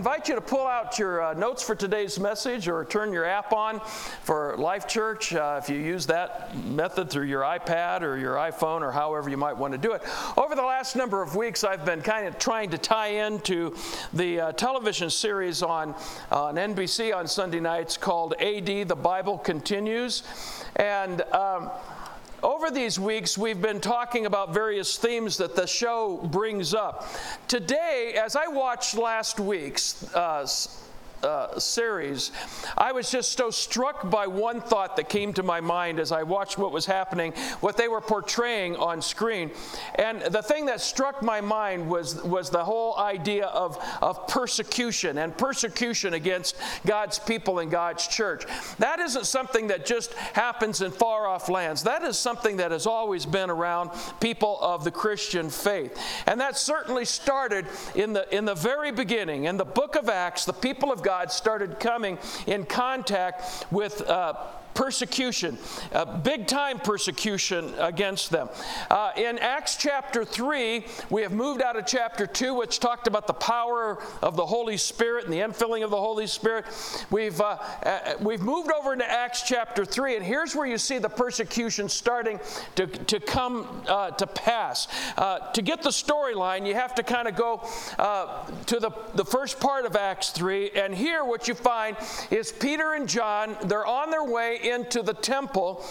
invite you to pull out your uh, notes for today's message or turn your app on for Life Church uh, if you use that method through your iPad or your iPhone or however you might want to do it. Over the last number of weeks, I've been kind of trying to tie into the uh, television series on, on NBC on Sunday nights called AD The Bible Continues. And um, over these weeks, we've been talking about various themes that the show brings up. Today, as I watched last week's uh, uh, series, I was just so struck by one thought that came to my mind as I watched what was happening, what they were portraying on screen. And the thing that struck my mind was, was the whole idea of, of persecution and persecution against God's people and God's church. That isn't something that just happens in far off lands, that is something that has always been around people of the Christian faith. And that certainly started in the, in the very beginning. In the book of Acts, the people of God God started coming in contact with uh, persecution, uh, big time persecution against them. Uh, in Acts chapter 3, we have moved out of chapter 2, which talked about the power of the Holy Spirit and the infilling of the Holy Spirit. We've, uh, uh we've moved over into Acts chapter 3, and here's where you see the persecution starting to, to come uh, to pass. Uh, to get the storyline, you have to kind of go to the, the first part of Acts 3, and here what you find is Peter and John, they're on their way into the temple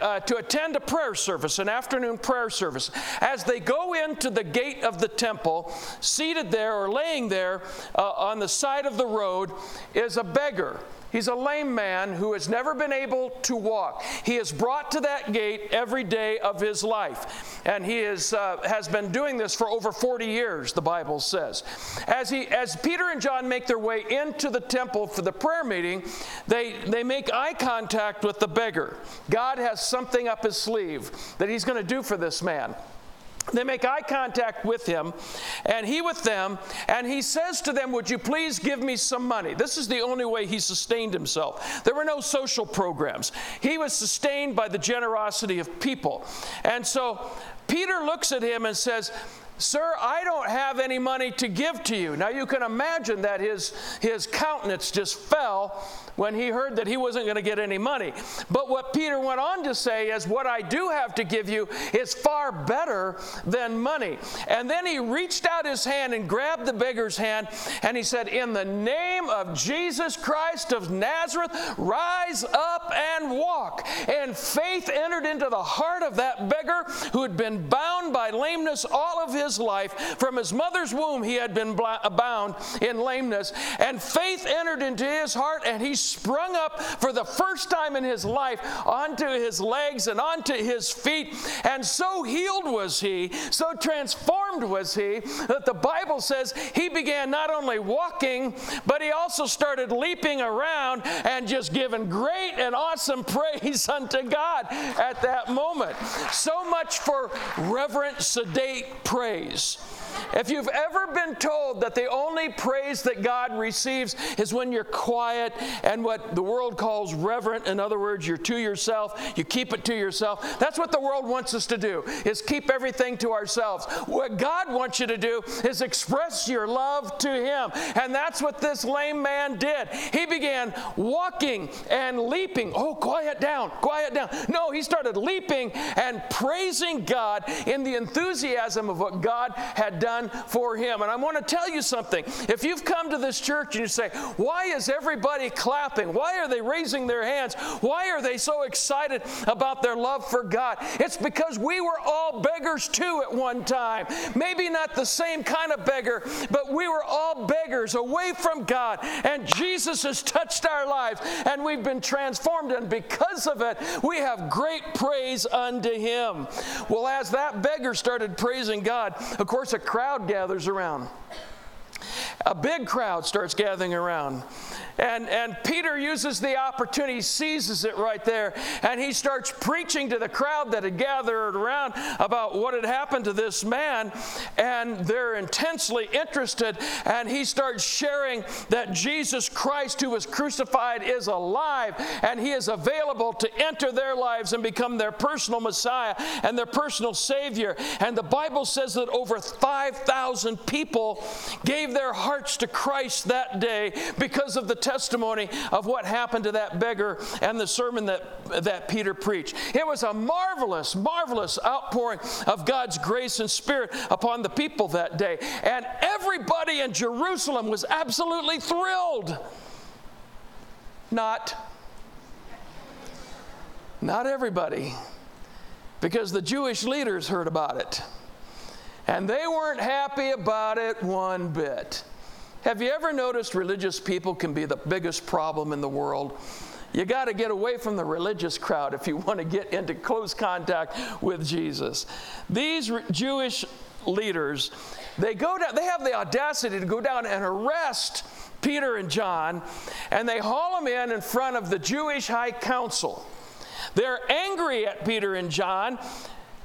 uh, to attend a prayer service, an afternoon prayer service. As they go into the gate of the temple, seated there or laying there uh, on the side of the road is a beggar. He's a lame man who has never been able to walk. He is brought to that gate every day of his life. And he is, uh, has been doing this for over 40 years, the Bible says. As, he, as Peter and John make their way into the temple for the prayer meeting, they, they make eye contact with the beggar. God has something up his sleeve that he's going to do for this man. They make eye contact with him, and he with them, and he says to them, Would you please give me some money? This is the only way he sustained himself. There were no social programs. He was sustained by the generosity of people. And so Peter looks at him and says, Sir, I don't have any money to give to you. Now you can imagine that his, his countenance just fell when he heard that he wasn't going to get any money. But what Peter went on to say is, What I do have to give you is far better than money. And then he reached out his hand and grabbed the beggar's hand and he said, In the name of Jesus Christ of Nazareth, rise up and walk. And faith entered into the heart of that beggar who had been bound by lameness all of his life. From his mother's womb, he had been bound in lameness. And faith entered into his heart and he sprung up for the first time in his life onto his legs and onto his feet. And so healed was he, so transformed was he, that the Bible says he began not only walking, but he also started leaping around and just giving great and awesome praise unto God at that moment. So much for reverent, sedate praise days. If you've ever been told that the only praise that God receives is when you're quiet and what the world calls reverent, in other words, you're to yourself, you keep it to yourself, that's what the world wants us to do, is keep everything to ourselves. What God wants you to do is express your love to Him. And that's what this lame man did. He began walking and leaping. Oh, quiet down, quiet down. No, he started leaping and praising God in the enthusiasm of what God had done for him. And I want to tell you something. If you've come to this church and you say, Why is everybody clapping? Why are they raising their hands? Why are they so excited about their love for God? It's because we were all beggars too at one time. Maybe not the same kind of beggar, but we were all beggars away from God. And Jesus has touched our lives and we've been transformed. And because of it, we have great praise unto Him. Well, as that beggar started praising God, of course, a crowd gathers around. A big crowd starts gathering around. And, and Peter uses the opportunity, seizes it right there, and he starts preaching to the crowd that had gathered around about what had happened to this man. And they're intensely interested, and he starts sharing that Jesus Christ, who was crucified, is alive, and he is available to enter their lives and become their personal Messiah and their personal Savior. And the Bible says that over 5,000 people gave their hearts to Christ that day because of the testimony of what happened to that beggar and the sermon that, that Peter preached. It was a marvelous, marvelous outpouring of God's grace and spirit upon the people that day. And everybody in Jerusalem was absolutely thrilled. Not. Not everybody. Because the Jewish leaders heard about it. And they weren't happy about it one bit. Have you ever noticed religious people can be the biggest problem in the world? You got to get away from the religious crowd if you want to get into close contact with Jesus. These re- Jewish leaders, they go down, they have the audacity to go down and arrest Peter and John, and they haul them in in front of the Jewish high council. They're angry at Peter and John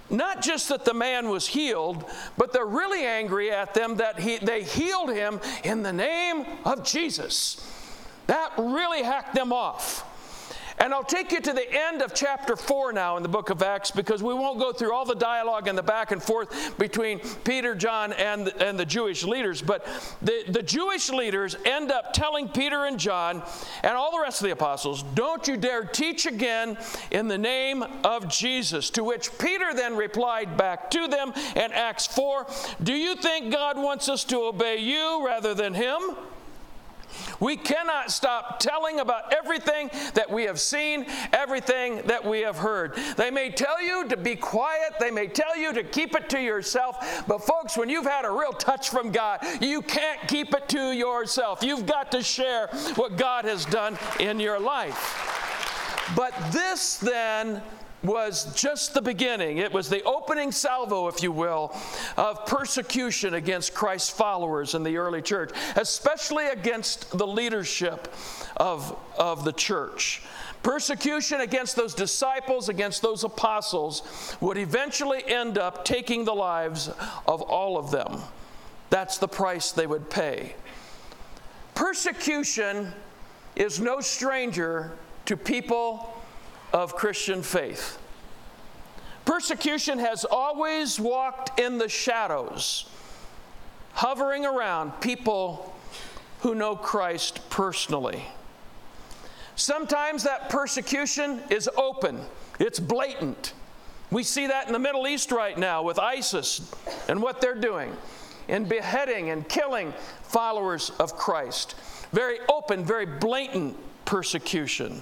not just that the man was healed, but they're really angry at them that he, they healed him in the name of Jesus. That really hacked them off. And I'll take you to the end of chapter 4 now in the book of Acts because we won't go through all the dialogue and the back and forth between Peter, John, and, and the Jewish leaders. But the, the Jewish leaders end up telling Peter and John and all the rest of the apostles, Don't you dare teach again in the name of Jesus. To which Peter then replied back to them in Acts 4 Do you think God wants us to obey you rather than him? We cannot stop telling about everything that we have seen, everything that we have heard. They may tell you to be quiet, they may tell you to keep it to yourself, but folks, when you've had a real touch from God, you can't keep it to yourself. You've got to share what God has done in your life. But this then was just the beginning. It was the opening salvo, if you will, of persecution against Christ's followers in the early church, especially against the leadership of, of the church. Persecution against those disciples, against those apostles, would eventually end up taking the lives of all of them. That's the price they would pay. Persecution is no stranger to people of Christian faith. Persecution has always walked in the shadows, hovering around people who know Christ personally. Sometimes that persecution is open, it's blatant. We see that in the Middle East right now with ISIS and what they're doing in beheading and killing followers of Christ. Very open, very blatant persecution.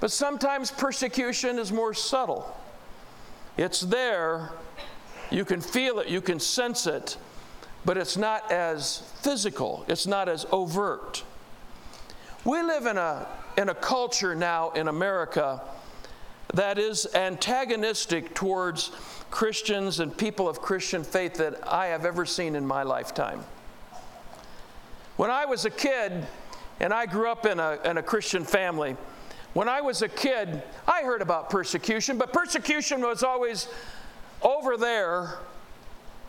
But sometimes persecution is more subtle. It's there, you can feel it, you can sense it, but it's not as physical, it's not as overt. We live in a, in a culture now in America that is antagonistic towards Christians and people of Christian faith that I have ever seen in my lifetime. When I was a kid, and I grew up in a, in a Christian family, when I was a kid, I heard about persecution, but persecution was always over there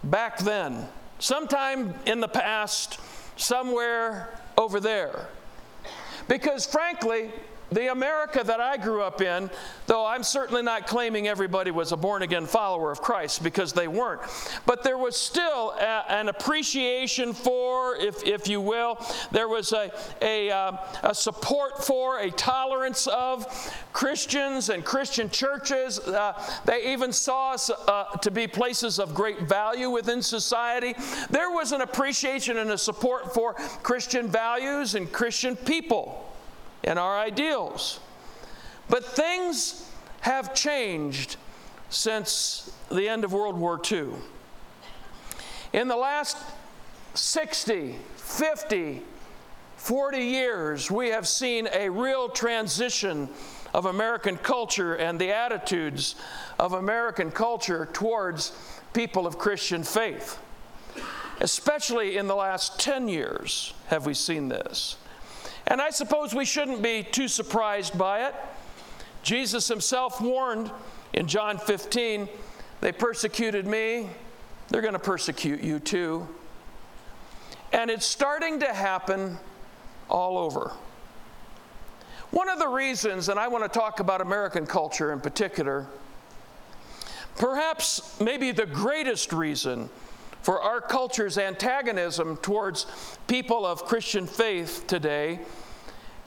back then. Sometime in the past, somewhere over there. Because frankly, the America that I grew up in, though I'm certainly not claiming everybody was a born again follower of Christ because they weren't, but there was still a, an appreciation for, if, if you will, there was a, a, uh, a support for, a tolerance of Christians and Christian churches. Uh, they even saw us uh, to be places of great value within society. There was an appreciation and a support for Christian values and Christian people and our ideals. But things have changed since the end of World War II. In the last 60, 50, 40 years, we have seen a real transition of American culture and the attitudes of American culture towards people of Christian faith. Especially in the last 10 years have we seen this. And I suppose we shouldn't be too surprised by it. Jesus himself warned in John 15 they persecuted me, they're going to persecute you too. And it's starting to happen all over. One of the reasons, and I want to talk about American culture in particular, perhaps maybe the greatest reason for our culture's antagonism towards people of Christian faith today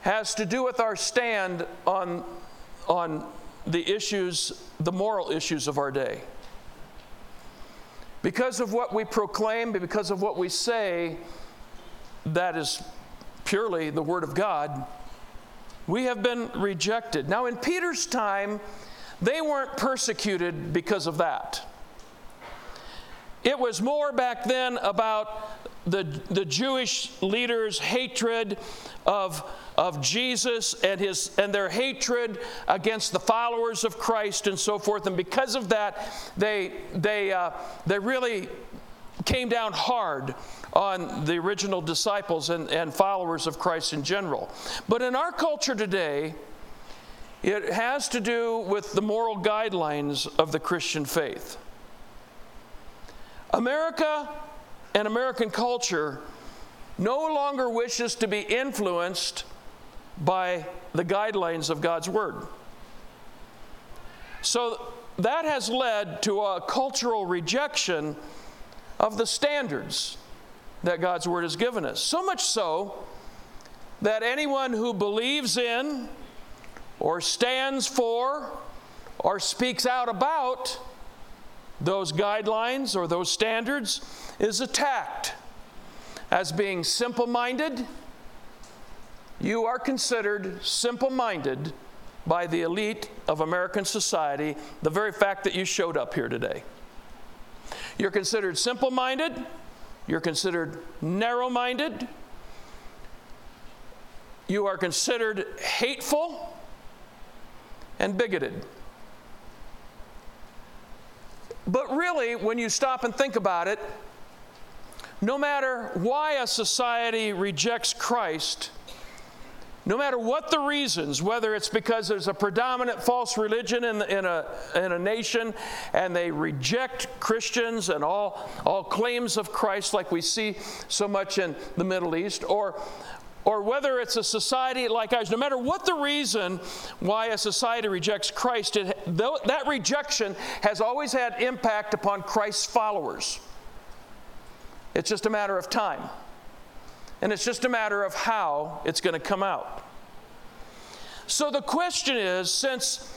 has to do with our stand on, on the issues, the moral issues of our day. Because of what we proclaim, because of what we say, that is purely the Word of God, we have been rejected. Now, in Peter's time, they weren't persecuted because of that. It was more back then about the, the Jewish leaders' hatred of, of Jesus and, his, and their hatred against the followers of Christ and so forth. And because of that, they, they, uh, they really came down hard on the original disciples and, and followers of Christ in general. But in our culture today, it has to do with the moral guidelines of the Christian faith. America and American culture no longer wishes to be influenced by the guidelines of God's Word. So that has led to a cultural rejection of the standards that God's Word has given us. So much so that anyone who believes in, or stands for, or speaks out about those guidelines or those standards is attacked as being simple minded. You are considered simple minded by the elite of American society, the very fact that you showed up here today. You're considered simple minded, you're considered narrow minded, you are considered hateful and bigoted. But really, when you stop and think about it, no matter why a society rejects Christ, no matter what the reasons, whether it's because there's a predominant false religion in, in, a, in a nation and they reject Christians and all, all claims of Christ, like we see so much in the Middle East, or or whether it's a society like ours, no matter what the reason why a society rejects Christ, it, that rejection has always had impact upon Christ's followers. It's just a matter of time. And it's just a matter of how it's going to come out. So the question is since,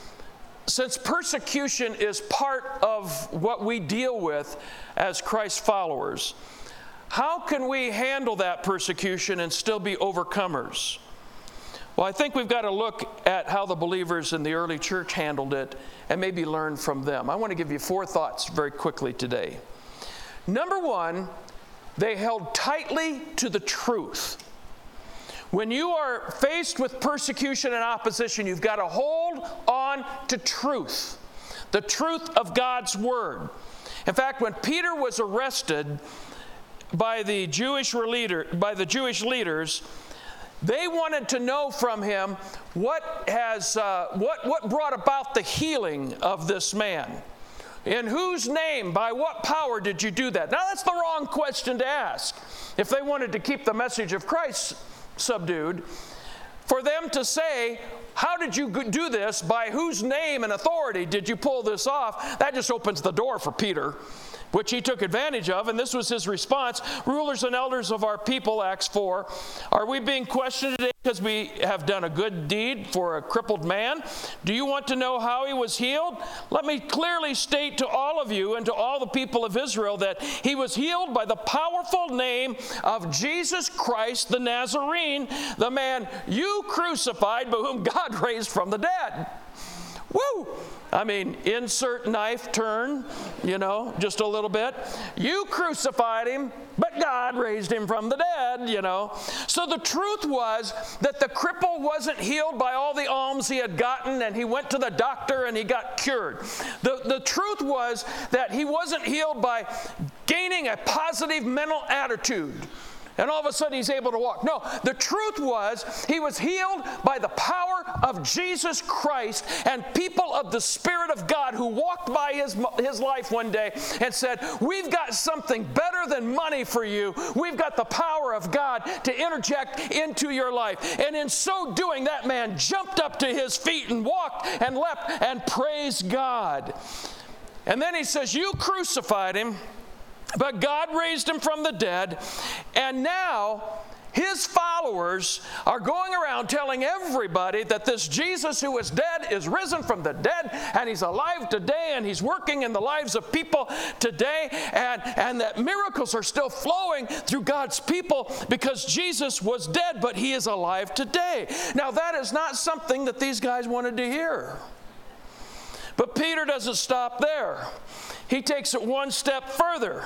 since persecution is part of what we deal with as Christ followers, how can we handle that persecution and still be overcomers? Well, I think we've got to look at how the believers in the early church handled it and maybe learn from them. I want to give you four thoughts very quickly today. Number one, they held tightly to the truth. When you are faced with persecution and opposition, you've got to hold on to truth, the truth of God's word. In fact, when Peter was arrested, by the Jewish leader, by the Jewish leaders, they wanted to know from him what has uh, what what brought about the healing of this man. In whose name, by what power did you do that? Now that's the wrong question to ask. If they wanted to keep the message of Christ subdued, for them to say, How did you do this? By whose name and authority did you pull this off? That just opens the door for Peter which he took advantage of, and this was his response Rulers and elders of our people, Acts 4, are we being questioned today because we have done a good deed for a crippled man? Do you want to know how he was healed? Let me clearly state to all of you and to all the people of Israel that he was healed by the powerful name of Jesus Christ the Nazarene, the man you crucified, but whom God raised from the dead. Woo! I mean, insert knife turn, you know, just a little bit. You crucified him, but God raised him from the dead, you know. So the truth was that the cripple wasn't healed by all the alms he had gotten and he went to the doctor and he got cured. The, the truth was that he wasn't healed by gaining a positive mental attitude and all of a sudden he's able to walk. No, the truth was he was healed by the power of Jesus Christ and people of the Spirit of God who walked by his, his life one day and said, We've got something better than money for you. We've got the power of God to interject into your life. And in so doing, that man jumped up to his feet and walked and leapt and praised God. And then he says, You crucified him, but God raised him from the dead. And now his followers are going around telling everybody that this Jesus who was dead is risen from the dead and he's alive today and he's working in the lives of people today and, and that miracles are still flowing through God's people because Jesus was dead, but he is alive today. Now, that is not something that these guys wanted to hear. But Peter doesn't stop there, he takes it one step further.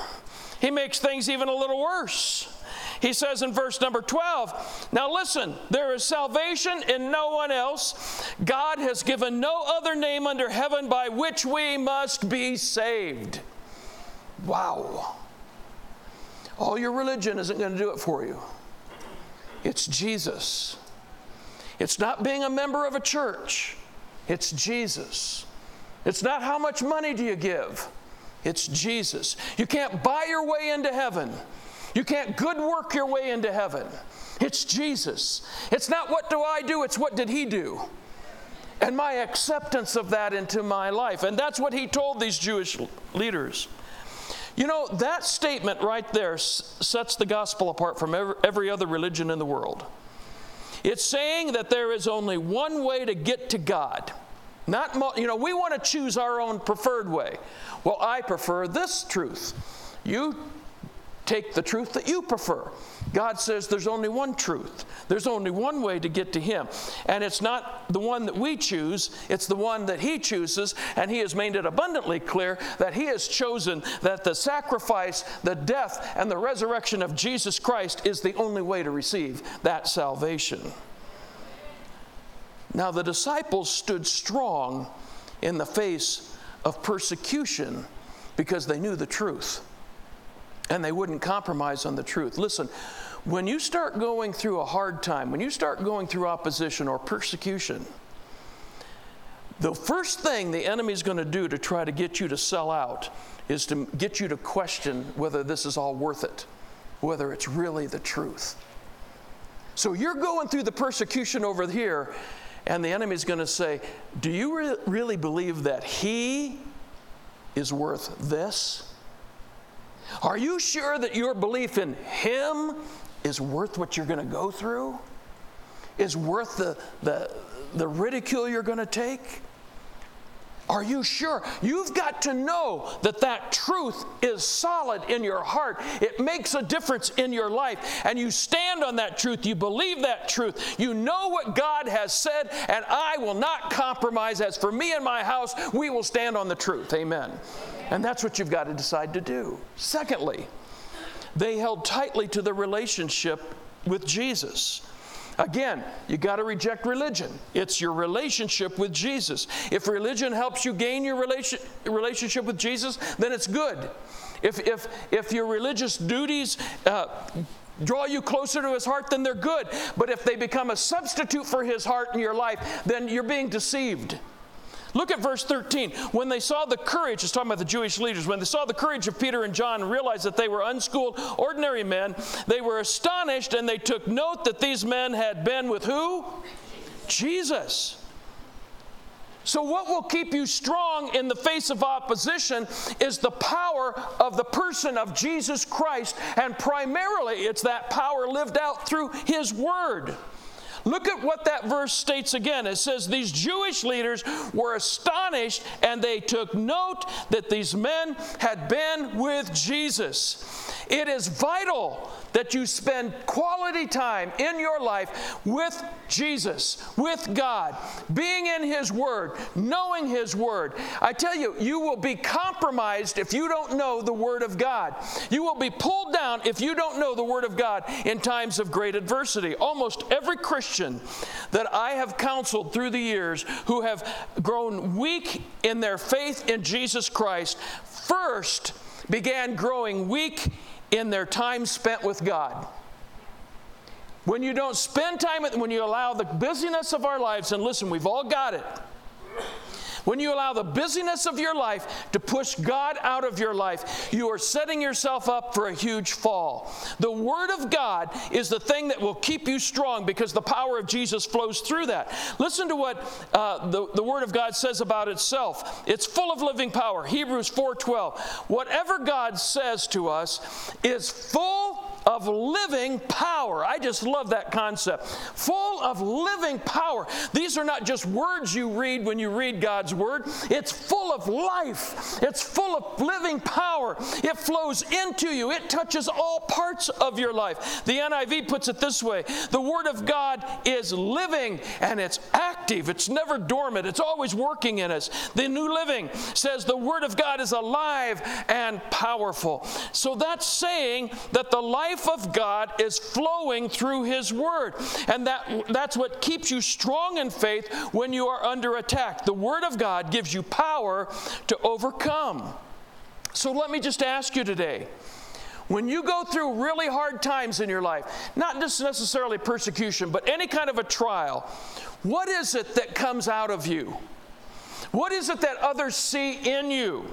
He makes things even a little worse. He says in verse number 12, Now listen, there is salvation in no one else. God has given no other name under heaven by which we must be saved. Wow. All your religion isn't going to do it for you. It's Jesus. It's not being a member of a church, it's Jesus. It's not how much money do you give, it's Jesus. You can't buy your way into heaven. You can't good work your way into heaven. It's Jesus. It's not what do I do, it's what did he do. And my acceptance of that into my life. And that's what he told these Jewish leaders. You know, that statement right there sets the gospel apart from every other religion in the world. It's saying that there is only one way to get to God. Not, you know, we want to choose our own preferred way. Well, I prefer this truth. You take the truth that you prefer. God says there's only one truth. There's only one way to get to Him. And it's not the one that we choose, it's the one that He chooses. And He has made it abundantly clear that He has chosen that the sacrifice, the death, and the resurrection of Jesus Christ is the only way to receive that salvation. Now, the disciples stood strong in the face of persecution because they knew the truth and they wouldn't compromise on the truth. Listen, when you start going through a hard time, when you start going through opposition or persecution, the first thing the enemy is going to do to try to get you to sell out is to get you to question whether this is all worth it, whether it's really the truth. So you're going through the persecution over here, and the enemy is going to say, Do you re- really believe that he is worth this? Are you sure that your belief in Him is worth what you're going to go through? Is worth the, the, the ridicule you're going to take? Are you sure? You've got to know that that truth is solid in your heart. It makes a difference in your life. And you stand on that truth. You believe that truth. You know what God has said, and I will not compromise. As for me and my house, we will stand on the truth. Amen. And that's what you've got to decide to do. Secondly, they held tightly to the relationship with Jesus. Again, you got to reject religion. It's your relationship with Jesus. If religion helps you gain your relation, relationship with Jesus, then it's good. If, if, if your religious duties uh, draw you closer to his heart, then they're good. But if they become a substitute for his heart in your life, then you're being deceived. Look at verse 13. When they saw the courage, it's talking about the Jewish leaders, when they saw the courage of Peter and John and realized that they were unschooled, ordinary men, they were astonished and they took note that these men had been with who? Jesus. So, what will keep you strong in the face of opposition is the power of the person of Jesus Christ, and primarily it's that power lived out through His Word. Look at what that verse states again. It says, These Jewish leaders were astonished and they took note that these men had been with Jesus. It is vital that you spend quality time in your life with Jesus, with God, being in His Word, knowing His Word. I tell you, you will be compromised if you don't know the Word of God. You will be pulled down if you don't know the Word of God in times of great adversity. Almost every Christian that I have counseled through the years who have grown weak in their faith in Jesus Christ first began growing weak in their time spent with God. When you don't spend time, with, when you allow the busyness of our lives, and listen, we've all got it. When you allow the busyness of your life to push God out of your life, you are setting yourself up for a huge fall. The Word of God is the thing that will keep you strong because the power of Jesus flows through that. Listen to what uh, the, the Word of God says about itself. It's full of living power. Hebrews 4:12. Whatever God says to us is full of living power. I just love that concept. Full of living power. These are not just words you read when you read God's word, it's full of life, it's full of living power. It flows into you, it touches all parts of your life. The NIV puts it this way the word of God is living and it's active, it's never dormant, it's always working in us. The New Living says the word of God is alive and powerful. So that's saying that the life life of God is flowing through His Word. And that, that's what keeps you strong in faith when you are under attack. The Word of God gives you power to overcome. So let me just ask you today. When you go through really hard times in your life, not just necessarily persecution, but any kind of a trial, what is it that comes out of you? What is it that others see in you?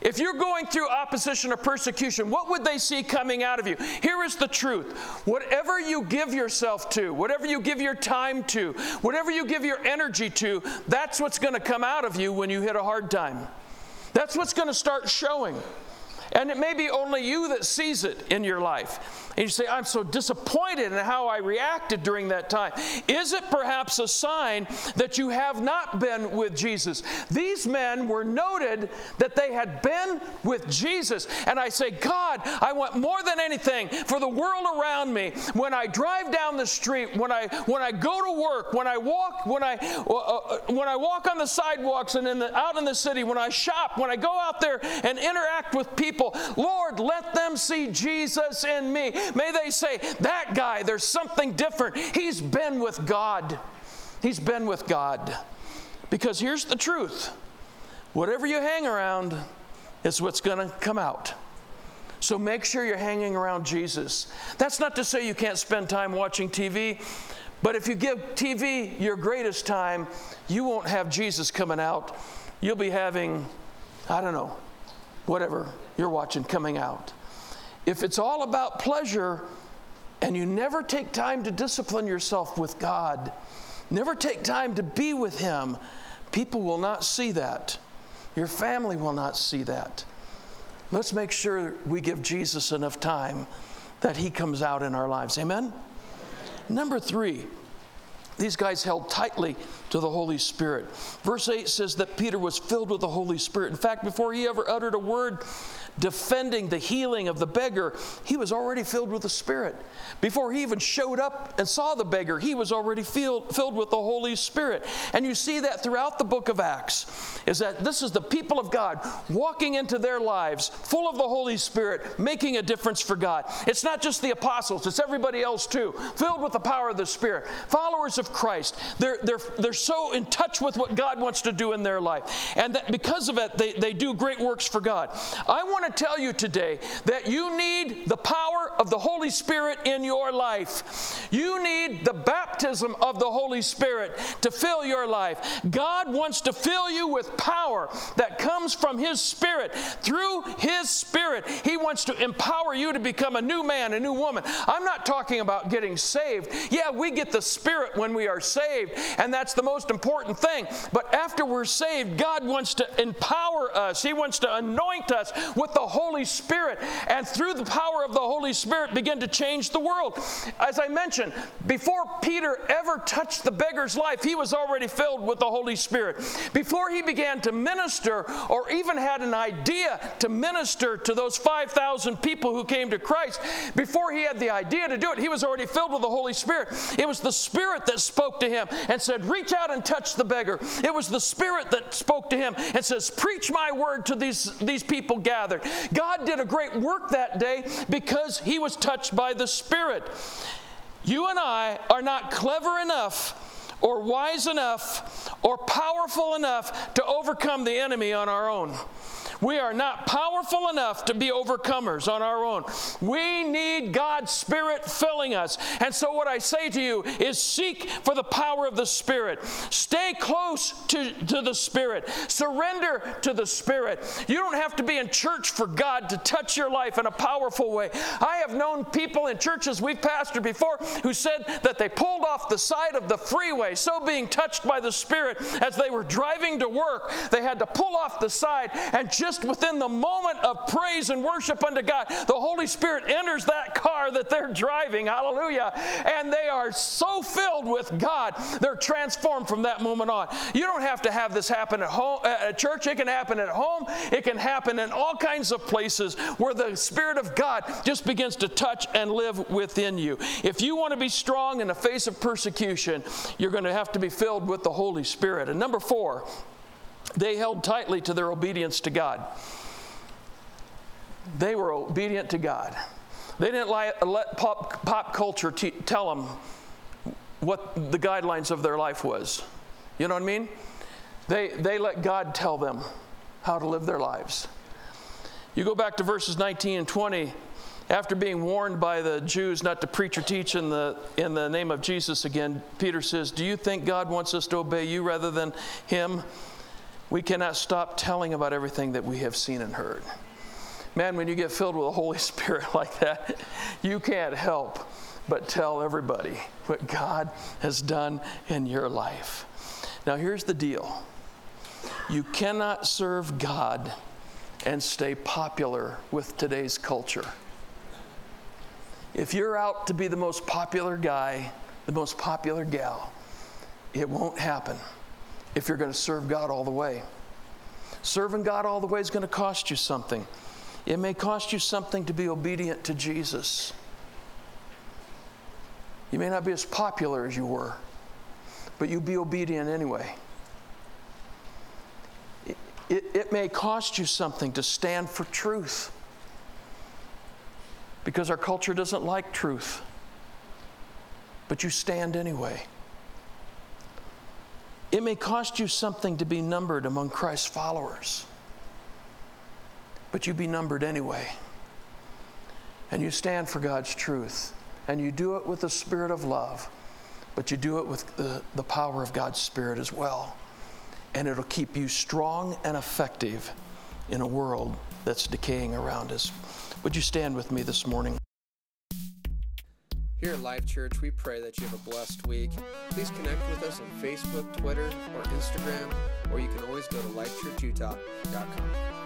If you're going through opposition or persecution, what would they see coming out of you? Here is the truth whatever you give yourself to, whatever you give your time to, whatever you give your energy to, that's what's going to come out of you when you hit a hard time. That's what's going to start showing. And it may be only you that sees it in your life. And you say, I'm so disappointed in how I reacted during that time. Is it perhaps a sign that you have not been with Jesus? These men were noted that they had been with Jesus. And I say, God, I want more than anything for the world around me. When I drive down the street, when I when I go to work, when I walk, when I uh, uh when I walk on the sidewalks and in the, out in the city, when I shop, when I go out there and interact with people, Lord, let them see Jesus in me. May they say, That guy, there's something different. He's been with God. He's been with God. Because here's the truth whatever you hang around is what's going to come out. So make sure you're hanging around Jesus. That's not to say you can't spend time watching TV, but if you give TV your greatest time, you won't have Jesus coming out. You'll be having, I don't know, whatever you're watching coming out. If it's all about pleasure and you never take time to discipline yourself with God, never take time to be with Him, people will not see that. Your family will not see that. Let's make sure we give Jesus enough time that He comes out in our lives. Amen? Number three, these guys held tightly to the Holy Spirit. Verse 8 says that Peter was filled with the Holy Spirit. In fact, before he ever uttered a word, defending the healing of the beggar, he was already filled with the Spirit. Before he even showed up and saw the beggar, he was already filled, filled with the Holy Spirit. And you see that throughout the book of Acts, is that this is the people of God walking into their lives full of the Holy Spirit, making a difference for God. It's not just the apostles, it's everybody else too, filled with the power of the Spirit. Followers of Christ, they're, they're, they're so in touch with what God wants to do in their life. And that because of it, they, they do great works for God. I want to tell you today that you need the power of the Holy Spirit in your life. You need the baptism of the Holy Spirit to fill your life. God wants to fill you with power that comes from His Spirit. Through His Spirit, He wants to empower you to become a new man, a new woman. I'm not talking about getting saved. Yeah, we get the Spirit when we are saved, and that's the most important thing. But after we're saved, God wants to empower us, He wants to anoint us with the Holy Spirit, and through the power of the Holy Spirit, begin to change the world. As I mentioned, before Peter ever touched the beggar's life, he was already filled with the Holy Spirit. Before he began to minister, or even had an idea to minister to those 5,000 people who came to Christ, before he had the idea to do it, he was already filled with the Holy Spirit. It was the Spirit that spoke to him and said, Reach out and touch the beggar. It was the Spirit that spoke to him and says, Preach my word to these, these people gathered. God did a great work that day because he was touched by the Spirit. You and I are not clever enough or wise enough or powerful enough to overcome the enemy on our own. We are not powerful enough to be overcomers on our own. We need God's Spirit filling us. And so, what I say to you is seek for the power of the Spirit. Stay close to, to the Spirit. Surrender to the Spirit. You don't have to be in church for God to touch your life in a powerful way. I have known people in churches we've pastored before who said that they pulled off the side of the freeway, so being touched by the Spirit as they were driving to work, they had to pull off the side and just within the moment of praise and worship unto God, the Holy Spirit enters that car that they're driving. Hallelujah. And they are so filled with God, they're transformed from that moment on. You don't have to have this happen at home at church. It can happen at home. It can happen in all kinds of places where the Spirit of God just begins to touch and live within you. If you want to be strong in the face of persecution, you're going to have to be filled with the Holy Spirit. And number four, they held tightly to their obedience to God. They were obedient to God. They didn't let pop, pop culture tell them what the guidelines of their life was. You know what I mean? They, they let God tell them how to live their lives. You go back to verses 19 and 20. After being warned by the Jews not to preach or teach in the, in the name of Jesus again, Peter says, Do you think God wants us to obey you rather than him? We cannot stop telling about everything that we have seen and heard. Man, when you get filled with the Holy Spirit like that, you can't help but tell everybody what God has done in your life. Now, here's the deal you cannot serve God and stay popular with today's culture. If you're out to be the most popular guy, the most popular gal, it won't happen if you're going to serve God all the way. Serving God all the way is going to cost you something. It may cost you something to be obedient to Jesus. You may not be as popular as you were, but you'll be obedient anyway. It, it, it, may cost you something to stand for truth because our culture doesn't like truth, but you stand anyway. It may cost you something to be numbered among Christ's followers, but you be numbered anyway. And you stand for God's truth and you do it with the spirit of love, but you do it with the, the power of God's Spirit as well. And it'll keep you strong and effective in a world that's decaying around us. Would you stand with me this morning? Here at Life Church, we pray that you have a blessed week. Please connect with us on Facebook, Twitter, or Instagram, or you can always go to lifechurchutah.com.